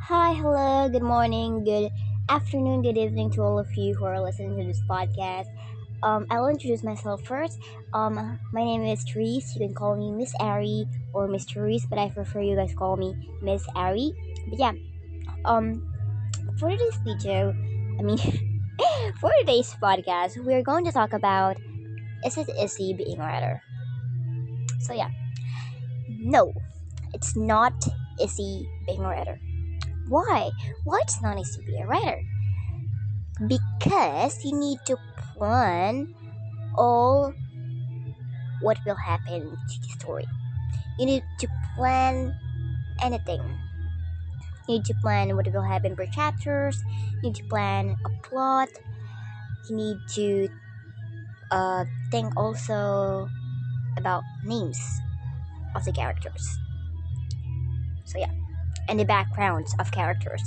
Hi, hello, good morning, good afternoon, good evening to all of you who are listening to this podcast. Um, I'll introduce myself first. Um, my name is Therese. You can call me Miss Ari or Miss Therese, but I prefer you guys call me Miss Ari. But yeah, um, for today's video, I mean, for today's podcast, we're going to talk about is it easy being a writer? So yeah, no, it's not easy being a writer. Why? Why it's not easy to be a writer? Because you need to plan all what will happen to the story. You need to plan anything. You need to plan what will happen per chapters. You need to plan a plot. You need to uh, think also about names of the characters. So yeah, and the backgrounds of characters,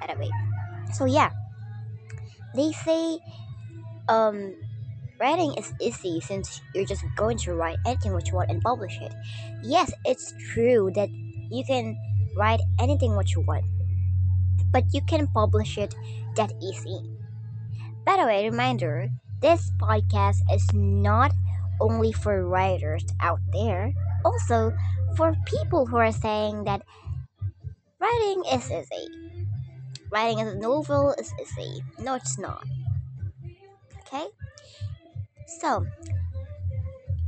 by the way. So yeah, they say um, writing is easy since you're just going to write anything what you want and publish it. Yes, it's true that you can write anything what you want, but you can publish it that easy. By the way, reminder this podcast is not only for writers out there, also for people who are saying that writing is easy. Writing a novel is easy. No, it's not. Okay? So,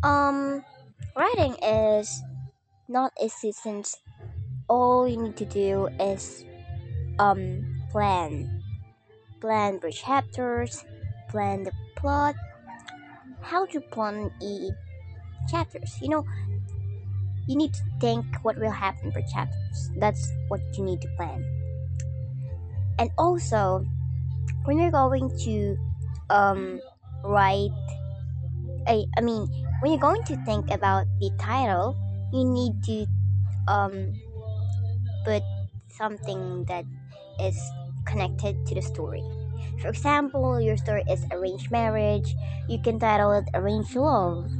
um, writing is not easy since all you need to do is um plan plan the chapters plan the plot how to plan each chapters you know you need to think what will happen per chapters. That's what you need to plan. And also when you're going to um write I, I mean when you're going to think about the title you need to um put something that is connected to the story. For example your story is arranged marriage. You can title it arranged love.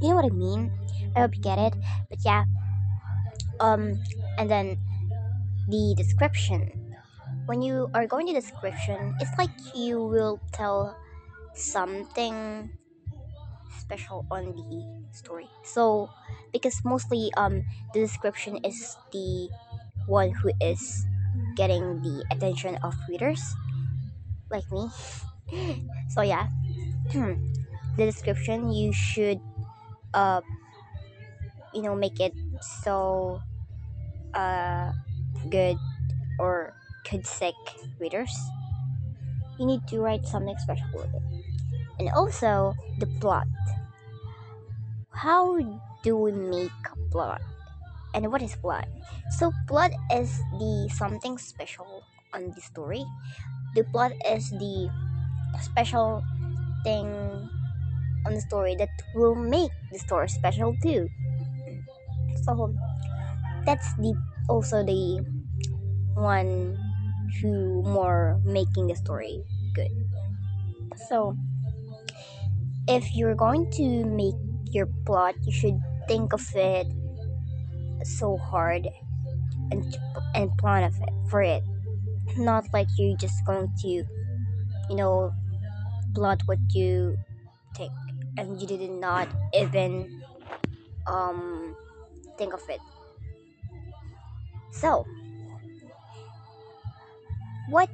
You know what i mean i hope you get it. But yeah um and then the description. When you are going to description it's like you will tell something special on the story. So because mostly um the description is the one who is getting the attention of readers like me. So yeah. The description you should uh you know make it so uh good or could sick readers you need to write something special with it. And also the plot. How do we make a plot? And what is plot? So plot is the something special on the story. The plot is the special thing on the story that will make the story special too so that's the also the one who more making the story good. So if you're going to make your plot you should think of it so hard and and plan of it for it. Not like you're just going to you know plot what you think. And you did not even um think of it. So what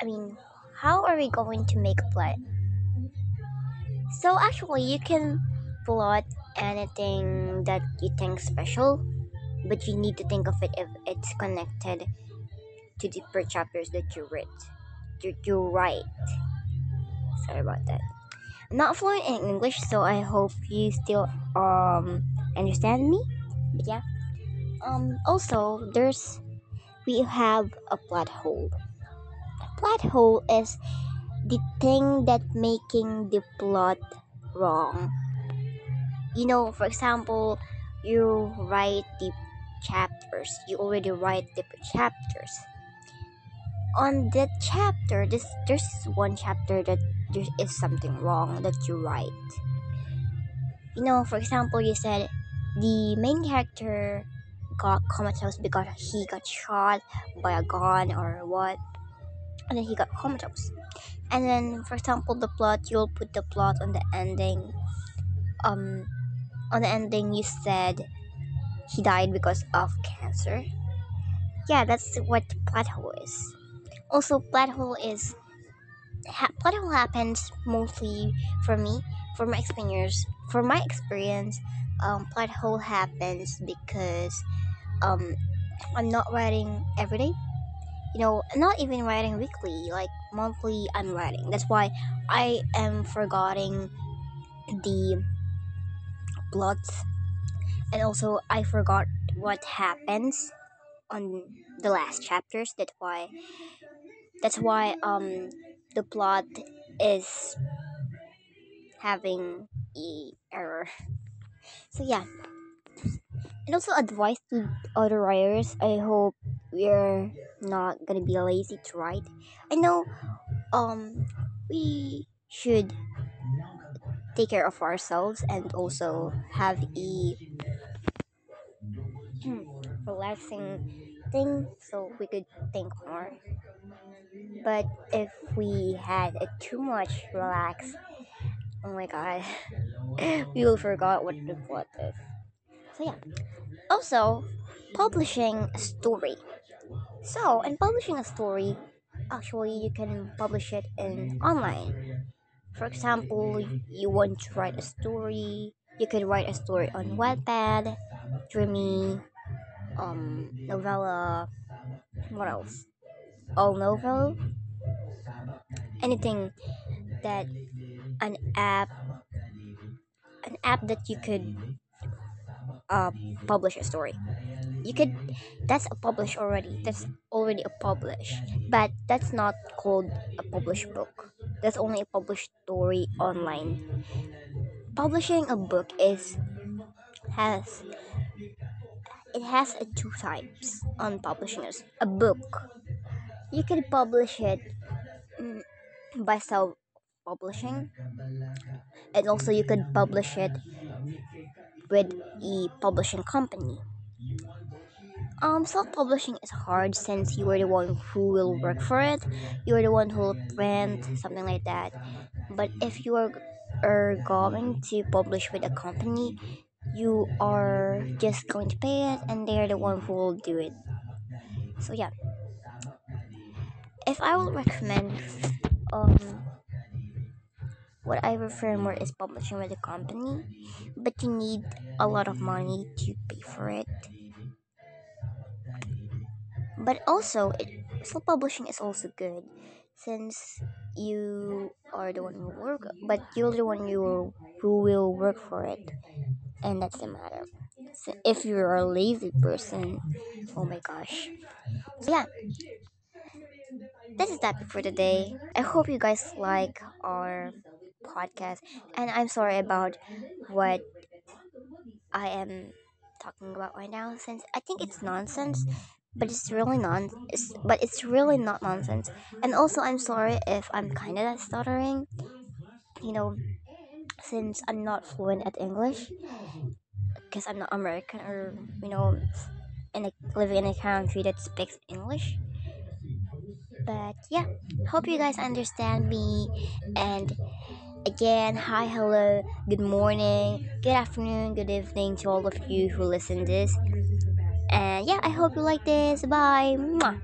i mean how are we going to make a plot so actually you can plot anything that you think special but you need to think of it if it's connected to the per chapters that you read that you write. Sorry about that. I'm not fluent in english so i hope you still um understand me yeah. Um also there's we have a plot hole. Plot hole is the thing that making the plot wrong. You know for example you write the chapters. You already write the chapters. On that chapter this there's one chapter that there is something wrong that you write. You know for example you said the main character got comatose because he got shot by a gun or what. And then he got comatose. And then for example the plot you'll put the plot on the ending. Um on the ending you said he died because of cancer. Yeah that's what plot hole is. Also plot hole is ha- plot hole happens mostly for me for my experience for my experience um, plot hole happens because um, i'm not writing every day. You know not even writing weekly like monthly i'm writing. That's why i am forgetting the plots. And also i forgot what happens on the last chapters. That's why that's why um the plot is having a error so yeah. And also advice to other writers i hope we're not gonna be lazy to write. I know um we should take care of ourselves and also have a relaxing thing so we could think more. But if we had a too much relax oh my god we forgot what the plot is so yeah. Also publishing a story. So in publishing a story actually you can publish it in online. For example you want to write a story. You could write a story on wattpad Dreame um novella what else? All novel. Anything that an app app that you could uh, publish a story. You could that's a publish already. That's already a publish but that's not called a published book. That's only a published story online. Publishing a book is has it has a two types on publishing as a book. You can publish it mm, by self publishing. And also you could publish it with a publishing company. Um self-publishing is hard since you are the one who will work for it. You're the one who will print something like that. But if you are, are going to publish with a company you are just going to pay it and they're the one who will do it. So yeah. If i will recommend um what i prefer more is publishing with a company but you need a lot of money to pay for it. But also it, self-publishing is also good since you are the one who work but you're the one you who will work for it and that's the matter. So if you're a lazy person oh my gosh. So yeah. This is that for today i hope you guys like our podcast and i'm sorry about what i am talking about right now since i think it's nonsense but it's really non it's, but it's really not nonsense. And also i'm sorry if i'm kind of stuttering you know since i'm not fluent at english because i'm not american or you know in a, living in a country that speaks english. But yeah hope you guys understand me and again hi hello good morning good afternoon good evening to all of you who listen this and yeah, I hope you like this. Bye. Mwah.